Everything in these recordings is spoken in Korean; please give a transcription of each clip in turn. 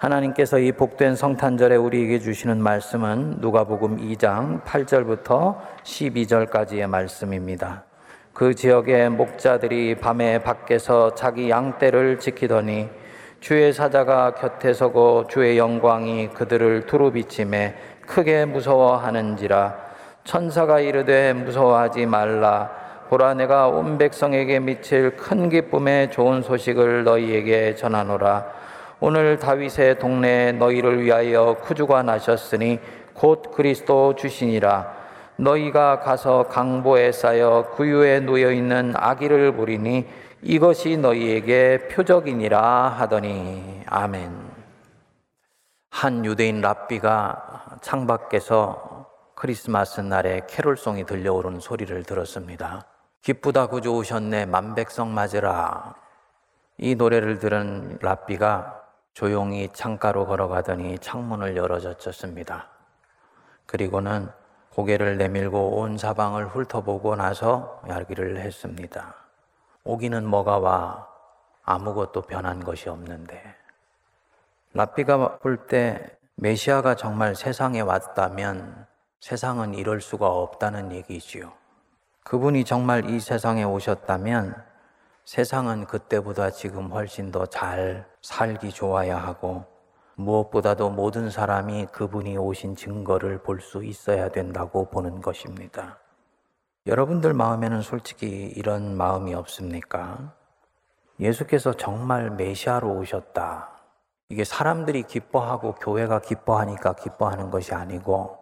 하나님께서 이 복된 성탄절에 우리에게 주시는 말씀은 누가복음 2장 8절부터 12절까지의 말씀입니다. 그 지역의 목자들이 밤에 밖에서 자기 양떼를 지키더니 주의 사자가 곁에 서고 주의 영광이 그들을 두루 비침에 크게 무서워하는지라 천사가 이르되 무서워하지 말라 보라 내가 온 백성에게 미칠 큰 기쁨의 좋은 소식을 너희에게 전하노라 오늘 다윗의 동네에 너희를 위하여 구주가 나셨으니 곧 그리스도 주시니라. 너희가 가서 강보에 쌓여 구유에 놓여 있는 아기를 보리니 이것이 너희에게 표적이니라 하더니 아멘. 한 유대인 랍비가 창밖에서 크리스마스 날에 캐롤송이 들려오는 소리를 들었습니다. 기쁘다 구주 오셨네 만백성 맞으라. 이 노래를 들은 랍비가 조용히 창가로 걸어가더니 창문을 열어젖혔습니다. 그리고는 고개를 내밀고 온 사방을 훑어보고 나서 이야기를 했습니다. 오기는 뭐가 와 아무것도 변한 것이 없는데 라피가 볼 때 메시아가 정말 세상에 왔다면 세상은 이럴 수가 없다는 얘기지요. 그분이 정말 이 세상에 오셨다면 세상은 그때보다 지금 훨씬 더 잘 살기 좋아야 하고 무엇보다도 모든 사람이 그분이 오신 증거를 볼 수 있어야 된다고 보는 것입니다. 여러분들 마음에는 솔직히 이런 마음이 없습니까? 예수께서 정말 메시아로 오셨다. 이게 사람들이 기뻐하고 교회가 기뻐하니까 기뻐하는 것이 아니고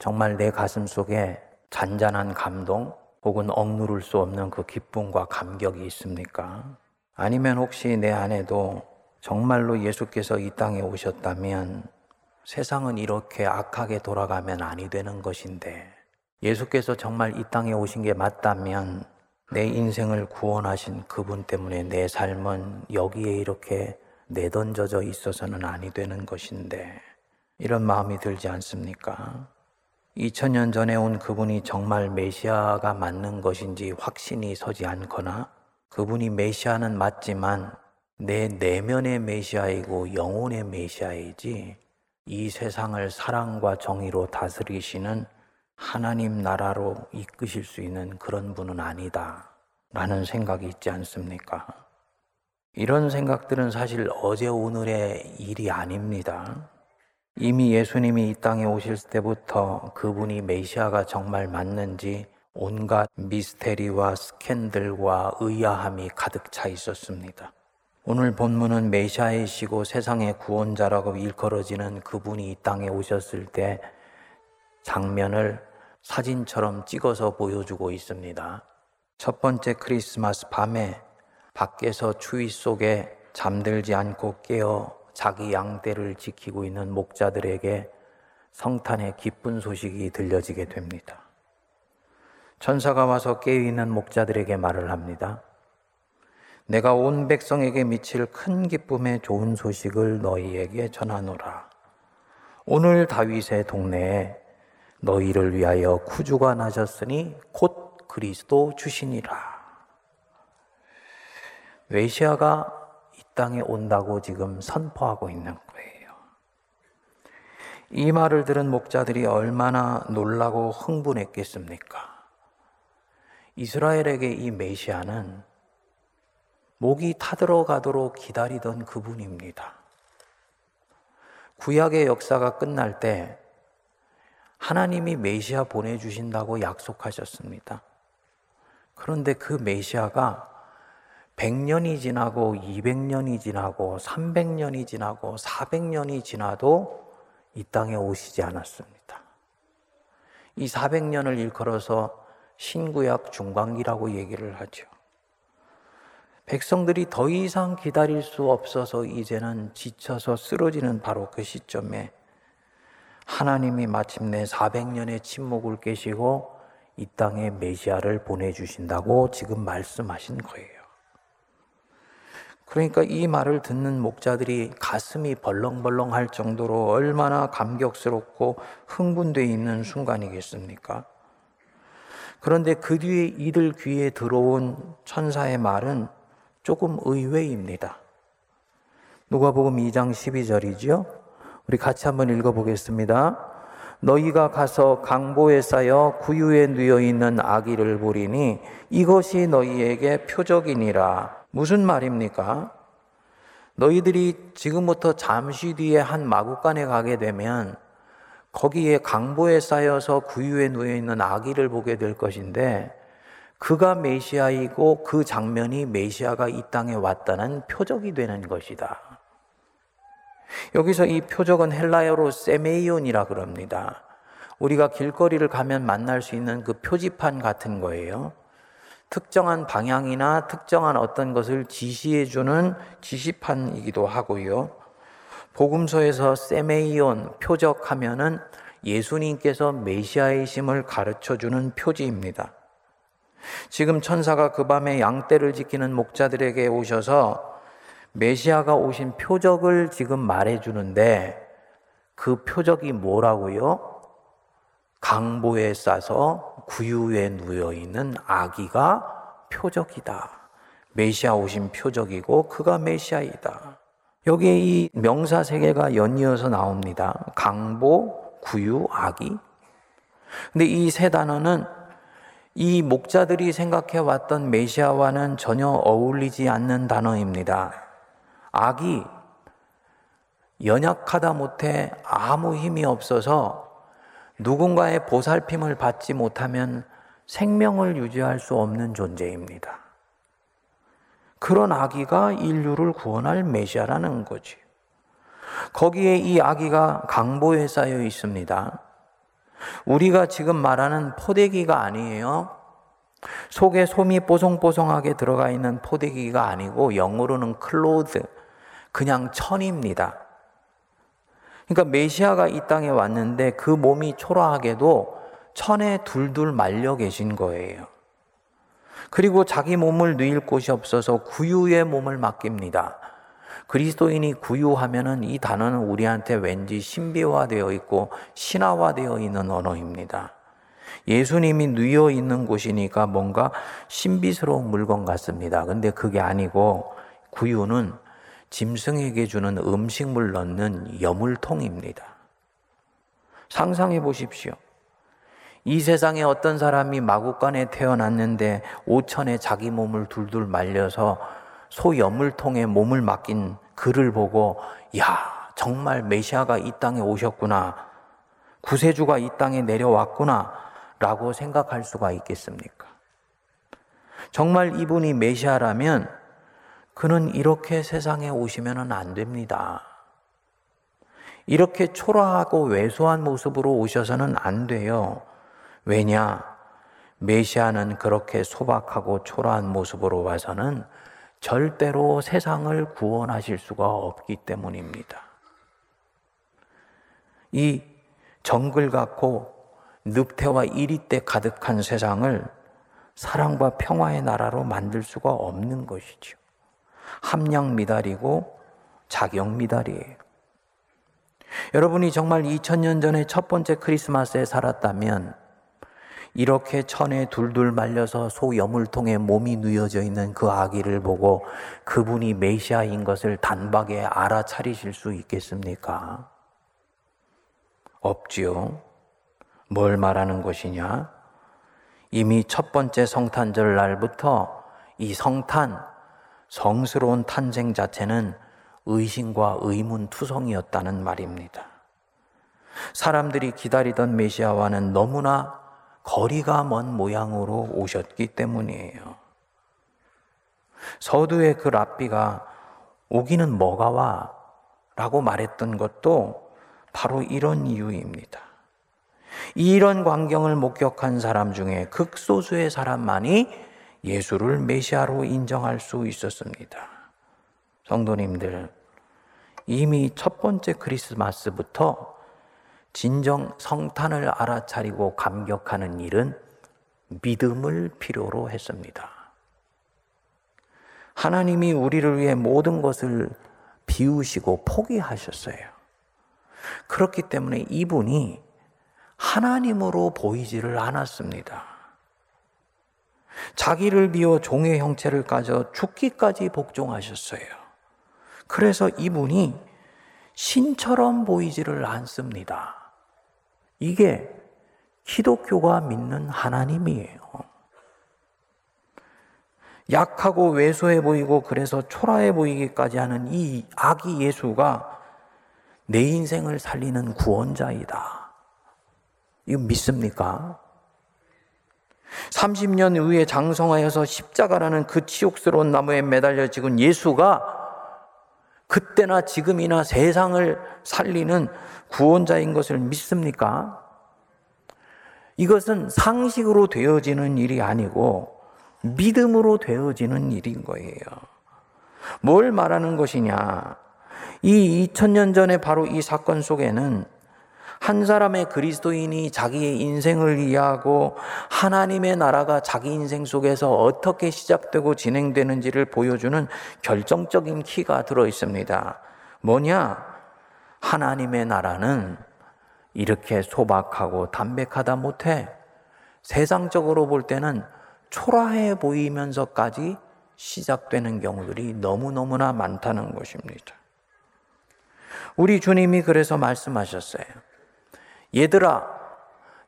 정말 내 가슴 속에 잔잔한 감동, 혹은 억누를 수 없는 그 기쁨과 감격이 있습니까? 아니면 혹시 내 안에도 정말로 예수께서 이 땅에 오셨다면 세상은 이렇게 악하게 돌아가면 아니 되는 것인데 예수께서 정말 이 땅에 오신 게 맞다면 내 인생을 구원하신 그분 때문에 내 삶은 여기에 이렇게 내던져져 있어서는 아니 되는 것인데 이런 마음이 들지 않습니까? 2000년 전에 온 그분이 정말 메시아가 맞는 것인지 확신이 서지 않거나 그분이 메시아는 맞지만 내 내면의 메시아이고 영혼의 메시아이지 이 세상을 사랑과 정의로 다스리시는 하나님 나라로 이끄실 수 있는 그런 분은 아니다. 라는 생각이 있지 않습니까? 이런 생각들은 사실 어제 오늘의 일이 아닙니다. 이미 예수님이 이 땅에 오실 때부터 그분이 메시아가 정말 맞는지 온갖 미스테리와 스캔들과 의아함이 가득 차 있었습니다. 오늘 본문은 메시아이시고 세상의 구원자라고 일컬어지는 그분이 이 땅에 오셨을 때 장면을 사진처럼 찍어서 보여주고 있습니다. 첫 번째 크리스마스 밤에 밖에서 추위 속에 잠들지 않고 깨어 자기 양떼를 지키고 있는 목자들에게 성탄의 기쁜 소식이 들려지게 됩니다. 천사가 와서 깨어있는 목자들에게 말을 합니다. 내가 온 백성에게 미칠 큰 기쁨의 좋은 소식을 너희에게 전하노라. 오늘 다윗의 동네에 너희를 위하여 구주가 나셨으니 곧 그리스도 주시니라. 외시아가 땅에 온다고 지금 선포하고 있는 거예요. 이 말을 들은 목자들이 얼마나 놀라고 흥분했겠습니까? 이스라엘에게 이 메시아는 목이 타들어가도록 기다리던 그분입니다. 구약의 역사가 끝날 때 하나님이 메시아 보내주신다고 약속하셨습니다. 그런데 그 메시아가 100년이 지나고 200년이 지나고 300년이 지나고 400년이 지나도 이 땅에 오시지 않았습니다. 이 400년을 일컬어서 신구약 중간기라고 얘기를 하죠. 백성들이 더 이상 기다릴 수 없어서 이제는 지쳐서 쓰러지는 바로 그 시점에 하나님이 마침내 400년의 침묵을 깨시고 이 땅에 메시아를 보내주신다고 지금 말씀하신 거예요. 그러니까 이 말을 듣는 목자들이 가슴이 벌렁벌렁 할 정도로 얼마나 감격스럽고 흥분되어 있는 순간이겠습니까? 그런데 그 뒤에 이들 귀에 들어온 천사의 말은 조금 의외입니다. 누가복음 2장 12절이죠. 우리 같이 한번 읽어 보겠습니다. 너희가 가서 강보에 쌓여 구유에 누여 있는 아기를 보리니 이것이 너희에게 표적이니라. 무슨 말입니까? 너희들이 지금부터 잠시 뒤에 한 마국간에 가게 되면 거기에 강보에 쌓여서 구유에 누여 있는 아기를 보게 될 것인데 그가 메시아이고 그 장면이 메시아가 이 땅에 왔다는 표적이 되는 것이다. 여기서 이 표적은 헬라어로 세메이온이라 그럽니다. 우리가 길거리를 가면 만날 수 있는 그 표지판 같은 거예요. 특정한 방향이나 특정한 어떤 것을 지시해 주는 지시판이기도 하고요. 복음서에서 세메이온 표적하면은 예수님께서 메시아이심을 가르쳐 주는 표지입니다. 지금 천사가 그 밤에 양떼를 지키는 목자들에게 오셔서 메시아가 오신 표적을 지금 말해 주는데 그 표적이 뭐라고요? 강보에 싸서 구유에 누여 있는 아기가 표적이다. 메시아 오신 표적이고 그가 메시아이다. 여기에 이 명사 세 개가 연이어서 나옵니다. 강보, 구유, 아기. 근데 이 세 단어는 이 목자들이 생각해 왔던 메시아와는 전혀 어울리지 않는 단어입니다. 아기, 연약하다 못해 아무 힘이 없어서 누군가의 보살핌을 받지 못하면 생명을 유지할 수 없는 존재입니다. 그런 아기가 인류를 구원할 메시아라는 거지. 거기에 이 아기가 강보에 싸여 있습니다. 우리가 지금 말하는 포대기가 아니에요. 속에 솜이 뽀송뽀송하게 들어가 있는 포대기가 아니고 영어로는 cloth, 그냥 천입니다. 그러니까 메시아가 이 땅에 왔는데 그 몸이 초라하게도 천에 둘둘 말려 계신 거예요. 그리고 자기 몸을 누일 곳이 없어서 구유의 몸을 맡깁니다. 그리스도인이 구유하면은 이 단어는 우리한테 왠지 신비화되어 있고 신화화되어 있는 언어입니다. 예수님이 누여 있는 곳이니까 뭔가 신비스러운 물건 같습니다. 근데 그게 아니고 구유는 짐승에게 주는 음식물 넣는 여물통입니다. 상상해 보십시오. 이 세상에 어떤 사람이 마구간에 태어났는데 오천에 자기 몸을 둘둘 말려서 소 여물통에 몸을 맡긴 그를 보고 야 정말 메시아가 이 땅에 오셨구나 구세주가 이 땅에 내려왔구나 라고 생각할 수가 있겠습니까? 정말 이분이 메시아라면 그는 이렇게 세상에 오시면 안 됩니다. 이렇게 초라하고 왜소한 모습으로 오셔서는 안 돼요. 왜냐? 메시아는 그렇게 소박하고 초라한 모습으로 와서는 절대로 세상을 구원하실 수가 없기 때문입니다. 이 정글 같고 늑대와 이리때 가득한 세상을 사랑과 평화의 나라로 만들 수가 없는 것이죠. 함량 미달이고 자격 미달이에요. 여러분이 정말 2000년 전에 첫 번째 크리스마스에 살았다면 이렇게 천에 둘둘 말려서 소 여물통에 몸이 누여져 있는 그 아기를 보고 그분이 메시아인 것을 단박에 알아차리실 수 있겠습니까? 없지요. 뭘 말하는 것이냐? 이미 첫 번째 성탄절 날부터 이 성탄, 성스러운 탄생 자체는 의심과 의문 투성이었다는 말입니다. 사람들이 기다리던 메시아와는 너무나 거리가 먼 모양으로 오셨기 때문이에요. 서두에 그 랍비가 오기는 뭐가 와? 라고 말했던 것도 바로 이런 이유입니다. 이런 광경을 목격한 사람 중에 극소수의 사람만이 예수를 메시아로 인정할 수 있었습니다. 성도님들, 이미 첫 번째 크리스마스부터 진정 성탄을 알아차리고 감격하는 일은 믿음을 필요로 했습니다. 하나님이 우리를 위해 모든 것을 비우시고 포기하셨어요. 그렇기 때문에 이분이 하나님으로 보이지를 않았습니다. 자기를 비워 종의 형체를 가져 죽기까지 복종하셨어요. 그래서 이분이 신처럼 보이지를 않습니다. 이게 기독교가 믿는 하나님이에요. 약하고 왜소해 보이고 그래서 초라해 보이기까지 하는 이 아기 예수가 내 인생을 살리는 구원자이다. 이거 믿습니까? 30년 후에 장성하여서 십자가라는 그 치욕스러운 나무에 매달려 죽은 예수가 그때나 지금이나 세상을 살리는 구원자인 것을 믿습니까? 이것은 상식으로 되어지는 일이 아니고 믿음으로 되어지는 일인 거예요. 뭘 말하는 것이냐? 이 2000년 전에 바로 이 사건 속에는 한 사람의 그리스도인이 자기의 인생을 이해하고 하나님의 나라가 자기 인생 속에서 어떻게 시작되고 진행되는지를 보여주는 결정적인 키가 들어 있습니다. 뭐냐? 하나님의 나라는 이렇게 소박하고 담백하다 못해 세상적으로 볼 때는 초라해 보이면서까지 시작되는 경우들이 너무너무나 많다는 것입니다. 우리 주님이 그래서 말씀하셨어요. 얘들아,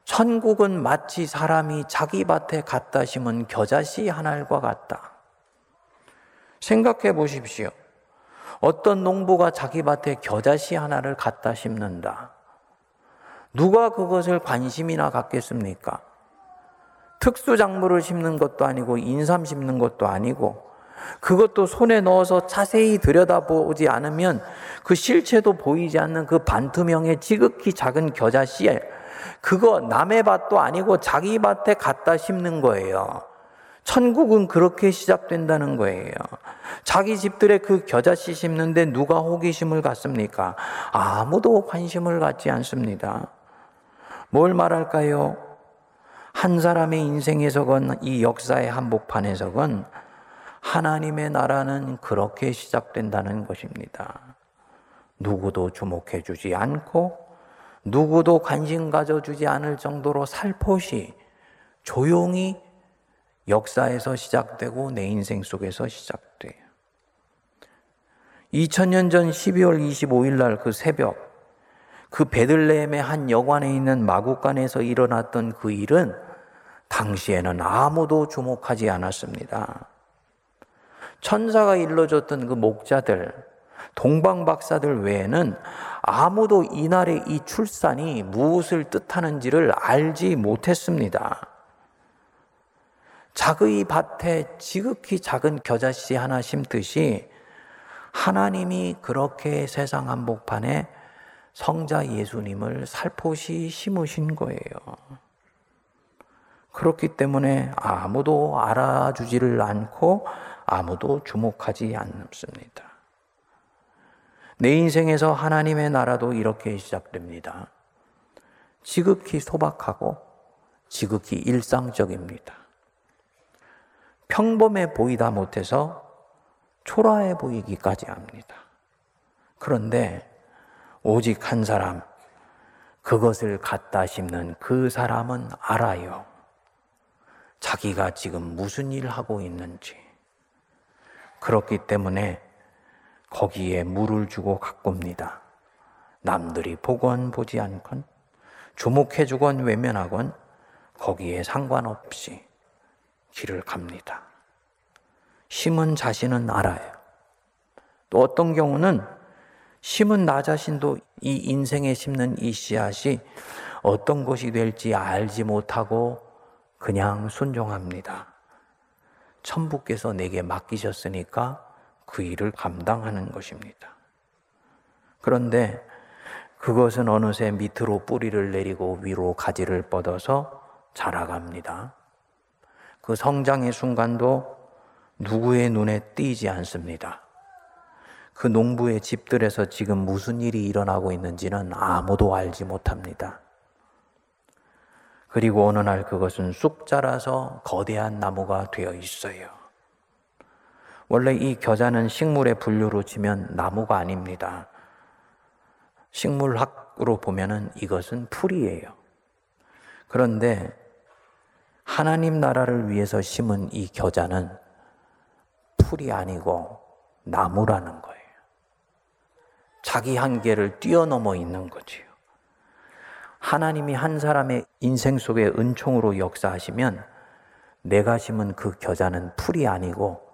천국은 마치 사람이 자기 밭에 갖다 심은 겨자씨 한 알과 같다. 생각해 보십시오. 어떤 농부가 자기 밭에 겨자씨 하나를 갖다 심는다. 누가 그것을 관심이나 갖겠습니까? 특수 작물을 심는 것도 아니고 인삼 심는 것도 아니고 그것도 손에 넣어서 자세히 들여다보지 않으면 그 실체도 보이지 않는 그 반투명의 지극히 작은 겨자 씨에 그거 남의 밭도 아니고 자기 밭에 갖다 심는 거예요. 천국은 그렇게 시작된다는 거예요. 자기 집들의 그 겨자씨 심는데 누가 호기심을 갖습니까? 아무도 관심을 갖지 않습니다. 뭘 말할까요? 한 사람의 인생에서건 이 역사의 한복판에서건 하나님의 나라는 그렇게 시작된다는 것입니다. 누구도 주목해 주지 않고 누구도 관심 가져주지 않을 정도로 살포시 조용히 역사에서 시작되고 내 인생 속에서 시작돼요. 2000년 전 12월 25일 날 그 새벽 그 베들레헴의 한 여관에 있는 마국간에서 일어났던 그 일은 당시에는 아무도 주목하지 않았습니다. 천사가 일러줬던 그 목자들, 동방박사들 외에는 아무도 이날의 이 출산이 무엇을 뜻하는지를 알지 못했습니다. 자의 밭에 지극히 작은 겨자씨 하나 심듯이 하나님이 그렇게 세상 한복판에 성자 예수님을 살포시 심으신 거예요. 그렇기 때문에 아무도 알아주지를 않고 아무도 주목하지 않습니다. 내 인생에서 하나님의 나라도 이렇게 시작됩니다. 지극히 소박하고 지극히 일상적입니다. 평범해 보이다 못해서 초라해 보이기까지 합니다. 그런데 오직 한 사람, 그것을 갖다 심는 그 사람은 알아요. 자기가 지금 무슨 일을 하고 있는지. 그렇기 때문에 거기에 물을 주고 가꿉니다. 남들이 보건 보지 않건 주목해 주건 외면하건 거기에 상관없이 길을 갑니다. 심은 자신은 알아요. 또 어떤 경우는 심은 나 자신도 이 인생에 심는 이 씨앗이 어떤 것이 될지 알지 못하고 그냥 순종합니다. 천부께서 내게 맡기셨으니까 그 일을 감당하는 것입니다. 그런데 그것은 어느새 밑으로 뿌리를 내리고 위로 가지를 뻗어서 자라갑니다. 그 성장의 순간도 누구의 눈에 띄지 않습니다. 그 농부의 집들에서 지금 무슨 일이 일어나고 있는지는 아무도 알지 못합니다. 그리고 어느 날 그것은 쑥 자라서 거대한 나무가 되어 있어요. 원래 이 겨자는 식물의 분류로 치면 나무가 아닙니다. 식물학으로 보면은 이것은 풀이에요. 그런데 하나님 나라를 위해서 심은 이 겨자는 풀이 아니고 나무라는 거예요. 자기 한계를 뛰어넘어 있는 거지요. 하나님이 한 사람의 인생 속에 은총으로 역사하시면 내가 심은 그 겨자는 풀이 아니고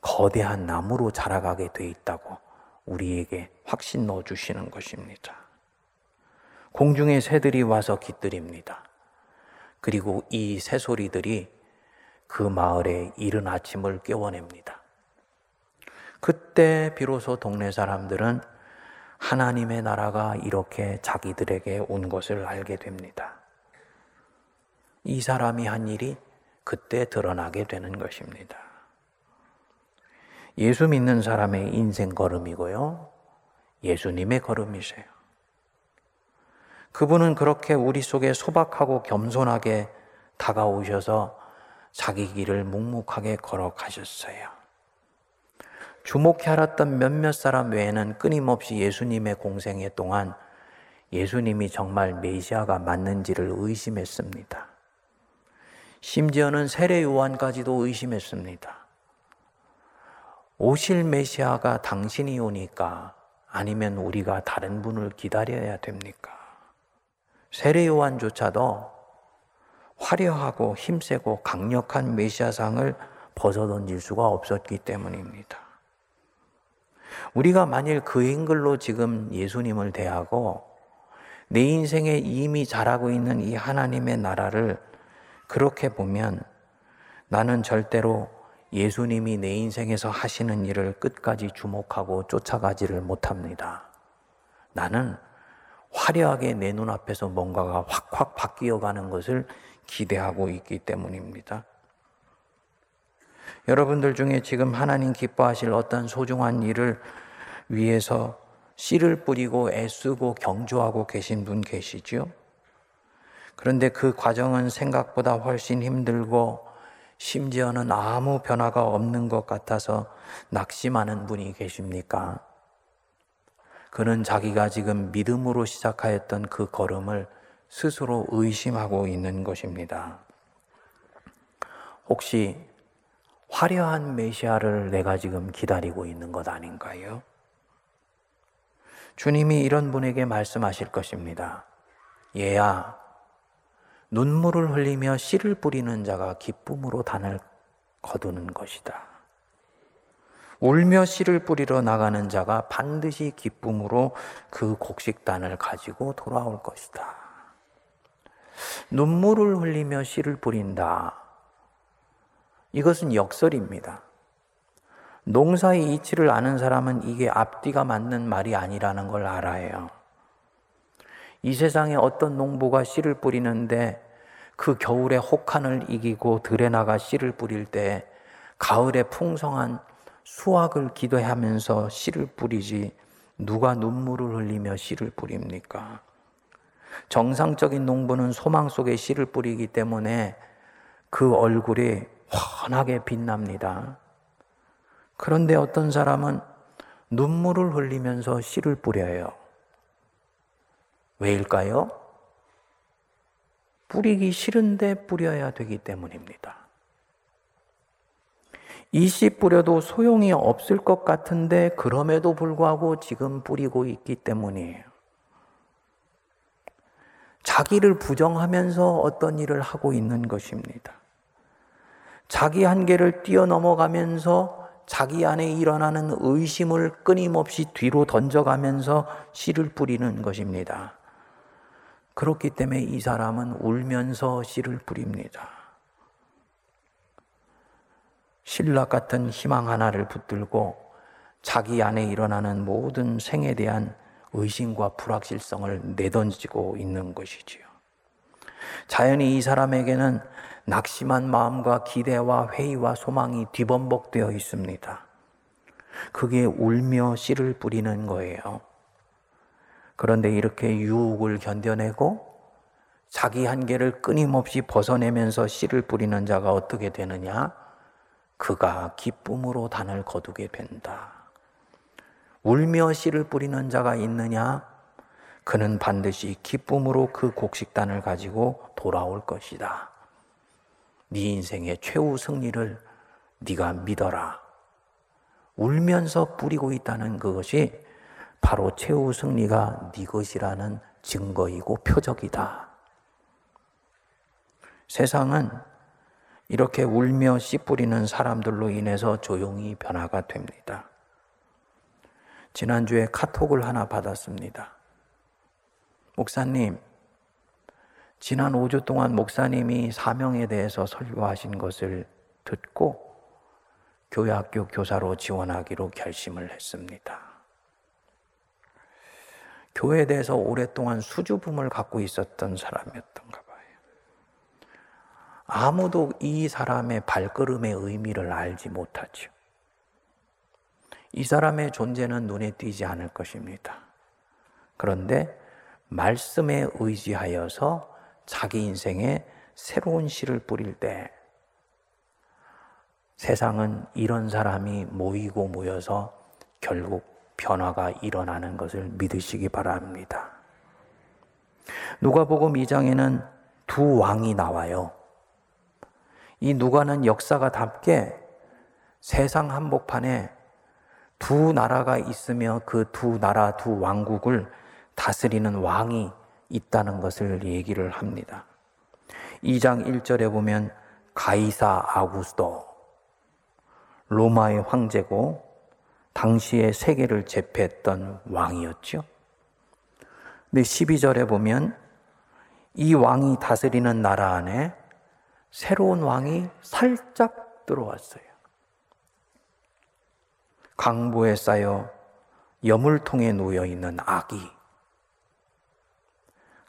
거대한 나무로 자라가게 돼 있다고 우리에게 확신 넣어 주시는 것입니다. 공중의 새들이 와서 깃들입니다. 그리고 이 새소리들이 그 마을의 이른 아침을 깨워냅니다. 그때 비로소 동네 사람들은 하나님의 나라가 이렇게 자기들에게 온 것을 알게 됩니다. 이 사람이 한 일이 그때 드러나게 되는 것입니다. 예수 믿는 사람의 인생 걸음이고요. 예수님의 걸음이세요. 그분은 그렇게 우리 속에 소박하고 겸손하게 다가오셔서 자기 길을 묵묵하게 걸어가셨어요. 주목해 알았던 몇몇 사람 외에는 끊임없이 예수님의 공생애 동안 예수님이 정말 메시아가 맞는지를 의심했습니다. 심지어는 세례 요한까지도 의심했습니다. 오실 메시아가 당신이 오니까 아니면 우리가 다른 분을 기다려야 됩니까? 세례 요한조차도 화려하고 힘세고 강력한 메시아상을 벗어던질 수가 없었기 때문입니다. 우리가 만일 그 행글로 지금 예수님을 대하고 내 인생에 이미 자라고 있는 이 하나님의 나라를 그렇게 보면 나는 절대로 예수님이 내 인생에서 하시는 일을 끝까지 주목하고 쫓아가지를 못합니다. 나는 화려하게 내 눈앞에서 뭔가가 확확 바뀌어 가는 것을 기대하고 있기 때문입니다. 여러분들 중에 지금 하나님 기뻐하실 어떤 소중한 일을 위해서 씨를 뿌리고 애쓰고 경주하고 계신 분 계시죠? 그런데 그 과정은 생각보다 훨씬 힘들고 심지어는 아무 변화가 없는 것 같아서 낙심하는 분이 계십니까? 그는 자기가 지금 믿음으로 시작하였던 그 걸음을 스스로 의심하고 있는 것입니다. 혹시 화려한 메시아를 내가 지금 기다리고 있는 것 아닌가요? 주님이 이런 분에게 말씀하실 것입니다. 얘야, 눈물을 흘리며 씨를 뿌리는 자가 기쁨으로 단을 거두는 것이다. 울며 씨를 뿌리러 나가는 자가 반드시 기쁨으로 그 곡식단을 가지고 돌아올 것이다. 눈물을 흘리며 씨를 뿌린다. 이것은 역설입니다. 농사의 이치를 아는 사람은 이게 앞뒤가 맞는 말이 아니라는 걸 알아요. 이 세상에 어떤 농부가 씨를 뿌리는데 그 겨울에 혹한을 이기고 들에 나가 씨를 뿌릴 때 가을에 풍성한 수확을 기도하면서 씨를 뿌리지 누가 눈물을 흘리며 씨를 뿌립니까? 정상적인 농부는 소망 속에 씨를 뿌리기 때문에 그 얼굴이 환하게 빛납니다. 그런데 어떤 사람은 눈물을 흘리면서 씨를 뿌려요. 왜일까요? 뿌리기 싫은데 뿌려야 되기 때문입니다. 이 씨 뿌려도 소용이 없을 것 같은데 그럼에도 불구하고 지금 뿌리고 있기 때문이에요. 자기를 부정하면서 어떤 일을 하고 있는 것입니다. 자기 한계를 뛰어넘어가면서 자기 안에 일어나는 의심을 끊임없이 뒤로 던져가면서 씨를 뿌리는 것입니다. 그렇기 때문에 이 사람은 울면서 씨를 뿌립니다. 신락 같은 희망 하나를 붙들고 자기 안에 일어나는 모든 생에 대한 의심과 불확실성을 내던지고 있는 것이지요. 자연히 이 사람에게는 낙심한 마음과 기대와 회의와 소망이 뒤범벅되어 있습니다. 그게 울며 씨를 뿌리는 거예요. 그런데 이렇게 유혹을 견뎌내고 자기 한계를 끊임없이 벗어내면서 씨를 뿌리는 자가 어떻게 되느냐? 그가 기쁨으로 단을 거두게 된다. 울며 씨를 뿌리는 자가 있느냐? 그는 반드시 기쁨으로 그 곡식단을 가지고 돌아올 것이다. 네 인생의 최후 승리를 네가 믿어라. 울면서 뿌리고 있다는 그것이 바로 최후 승리가 네 것이라는 증거이고 표적이다. 세상은 이렇게 울며 씨 뿌리는 사람들로 인해서 조용히 변화가 됩니다. 지난주에 카톡을 하나 받았습니다. 목사님, 지난 5주 동안 목사님이 사명에 대해서 설교하신 것을 듣고 교회 학교 교사로 지원하기로 결심을 했습니다. 교회에 대해서 오랫동안 수줍음을 갖고 있었던 사람이었던가 봐요. 아무도 이 사람의 발걸음의 의미를 알지 못하죠. 이 사람의 존재는 눈에 띄지 않을 것입니다. 그런데 말씀에 의지하여서 자기 인생에 새로운 씨를 뿌릴 때 세상은 이런 사람이 모이고 모여서 결국 변화가 일어나는 것을 믿으시기 바랍니다. 누가복음 2장에는 두 왕이 나와요. 이 누가는 역사가 답게 세상 한복판에 두 나라가 있으며 그 두 나라 두 왕국을 다스리는 왕이 있다는 것을 얘기를 합니다. 2장 1절에 보면 가이사 아구스도 로마의 황제고 당시에 세계를 제패했던 왕이었죠. 근데 12절에 보면 이 왕이 다스리는 나라 안에 새로운 왕이 살짝 들어왔어요. 강보에 쌓여 여물통에 놓여 있는 아기.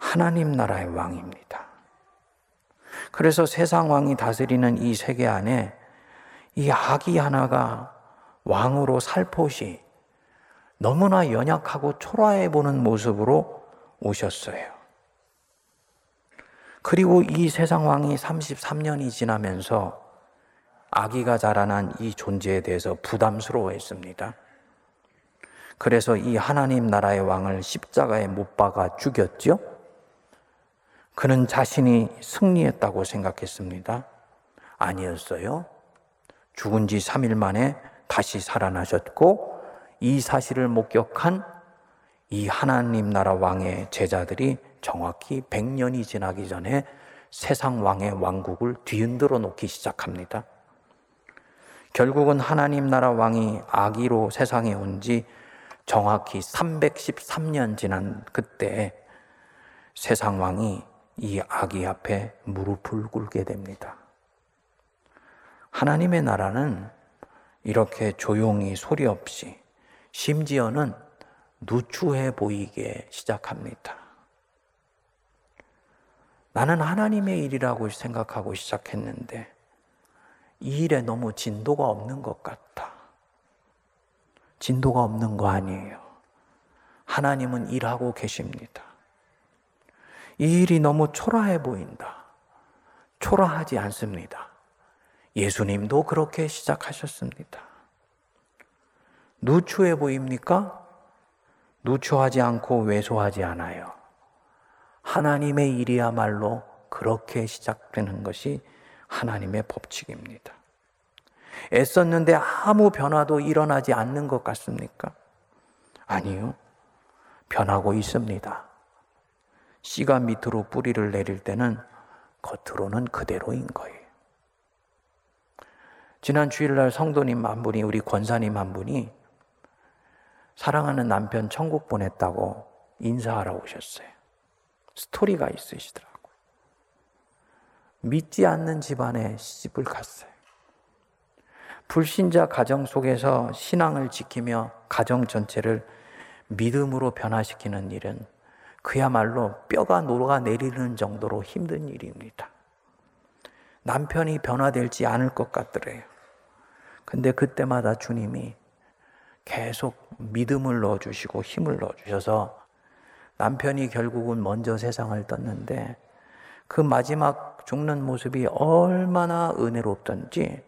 하나님 나라의 왕입니다. 그래서 세상 왕이 다스리는 이 세계 안에 이 아기 하나가 왕으로 살포시 너무나 연약하고 초라해 보는 모습으로 오셨어요. 그리고 이 세상 왕이 33년이 지나면서 아기가 자라난 이 존재에 대해서 부담스러워 했습니다. 그래서 이 하나님 나라의 왕을 십자가에 못 박아 죽였죠? 그는 자신이 승리했다고 생각했습니다. 아니었어요. 죽은 지 3일 만에 다시 살아나셨고 이 사실을 목격한 이 하나님 나라 왕의 제자들이 정확히 100년이 지나기 전에 세상 왕의 왕국을 뒤흔들어 놓기 시작합니다. 결국은 하나님 나라 왕이 아기로 세상에 온 지 정확히 313년 지난 그때 세상 왕이 이 아기 앞에 무릎을 꿇게 됩니다. 하나님의 나라는 이렇게 조용히 소리 없이 심지어는 누추해 보이게 시작합니다. 나는 하나님의 일이라고 생각하고 시작했는데 이 일에 너무 진도가 없는 것 같다. 진도가 없는 거 아니에요. 하나님은 일하고 계십니다. 이 일이 너무 초라해 보인다. 초라하지 않습니다. 예수님도 그렇게 시작하셨습니다. 누추해 보입니까? 누추하지 않고 왜소하지 않아요. 하나님의 일이야말로 그렇게 시작되는 것이 하나님의 법칙입니다. 애썼는데 아무 변화도 일어나지 않는 것 같습니까? 아니요. 변하고 있습니다. 씨가 밑으로 뿌리를 내릴 때는 겉으로는 그대로인 거예요. 지난 주일날 성도님 한 분이 우리 권사님 한 분이 사랑하는 남편 천국 보냈다고 인사하러 오셨어요. 스토리가 있으시더라고요. 믿지 않는 집안에 시집을 갔어요. 불신자 가정 속에서 신앙을 지키며 가정 전체를 믿음으로 변화시키는 일은 그야말로 뼈가 녹아내리는 정도로 힘든 일입니다. 남편이 변화될지 않을 것 같더래요. 근데 그때마다 주님이 계속 믿음을 넣어주시고 힘을 넣어주셔서 남편이 결국은 먼저 세상을 떴는데 그 마지막 죽는 모습이 얼마나 은혜롭던지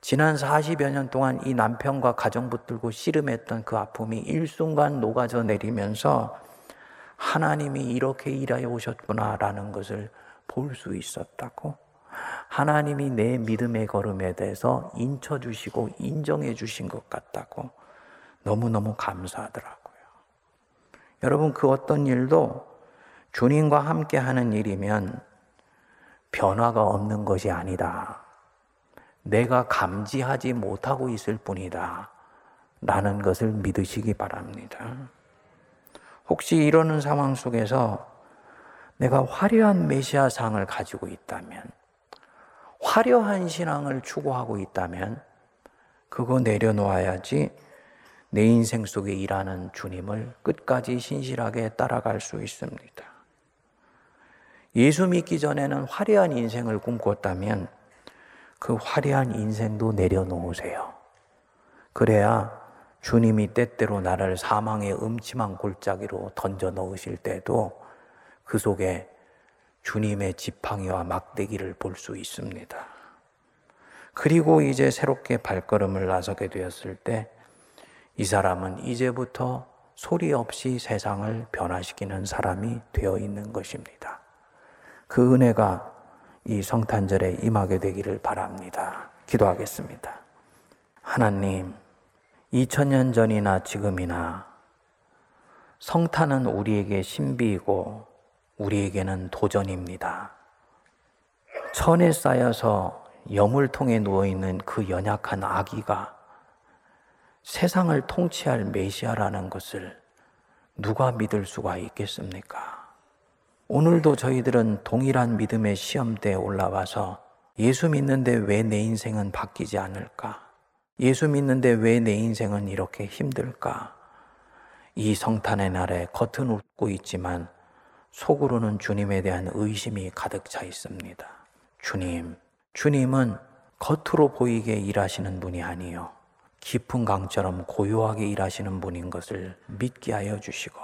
지난 40여 년 동안 이 남편과 가정 붙들고 씨름했던 그 아픔이 일순간 녹아져 내리면서 하나님이 이렇게 일하여 오셨구나라는 것을 볼 수 있었다고 하나님이 내 믿음의 걸음에 대해서 인쳐 주시고 인정해 주신 것 같다고 너무너무 감사하더라고요. 여러분, 그 어떤 일도 주님과 함께 하는 일이면 변화가 없는 것이 아니다. 내가 감지하지 못하고 있을 뿐이다. 라는 것을 믿으시기 바랍니다. 혹시 이러는 상황 속에서 내가 화려한 메시아상을 가지고 있다면, 화려한 신앙을 추구하고 있다면, 그거 내려놓아야지 내 인생 속에 일하는 주님을 끝까지 신실하게 따라갈 수 있습니다. 예수 믿기 전에는 화려한 인생을 꿈꿨다면 그 화려한 인생도 내려놓으세요. 그래야 주님이 때때로 나를 사망의 음침한 골짜기로 던져 넣으실 때도 그 속에 주님의 지팡이와 막대기를 볼 수 있습니다. 그리고 이제 새롭게 발걸음을 나서게 되었을 때 이 사람은 이제부터 소리 없이 세상을 변화시키는 사람이 되어 있는 것입니다. 그 은혜가 이 성탄절에 임하게 되기를 바랍니다. 기도하겠습니다. 하나님, 2000년 전이나 지금이나 성탄은 우리에게 신비이고 우리에게는 도전입니다. 천에 쌓여서 여물통에 누워있는 그 연약한 아기가 세상을 통치할 메시아라는 것을 누가 믿을 수가 있겠습니까? 오늘도 저희들은 동일한 믿음의 시험대에 올라와서 예수 믿는데 왜 내 인생은 바뀌지 않을까? 예수 믿는데 왜 내 인생은 이렇게 힘들까? 이 성탄의 날에 겉은 웃고 있지만 속으로는 주님에 대한 의심이 가득 차 있습니다. 주님, 주님은 겉으로 보이게 일하시는 분이 아니요. 깊은 강처럼 고요하게 일하시는 분인 것을 믿게 하여 주시고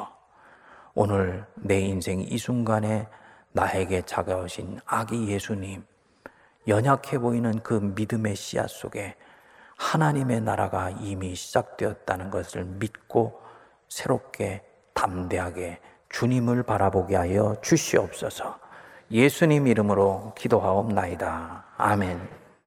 오늘 내 인생 이 순간에 나에게 작아오신 아기 예수님 연약해 보이는 그 믿음의 씨앗 속에 하나님의 나라가 이미 시작되었다는 것을 믿고 새롭게 담대하게 주님을 바라보게 하여 주시옵소서. 예수님 이름으로 기도하옵나이다. 아멘.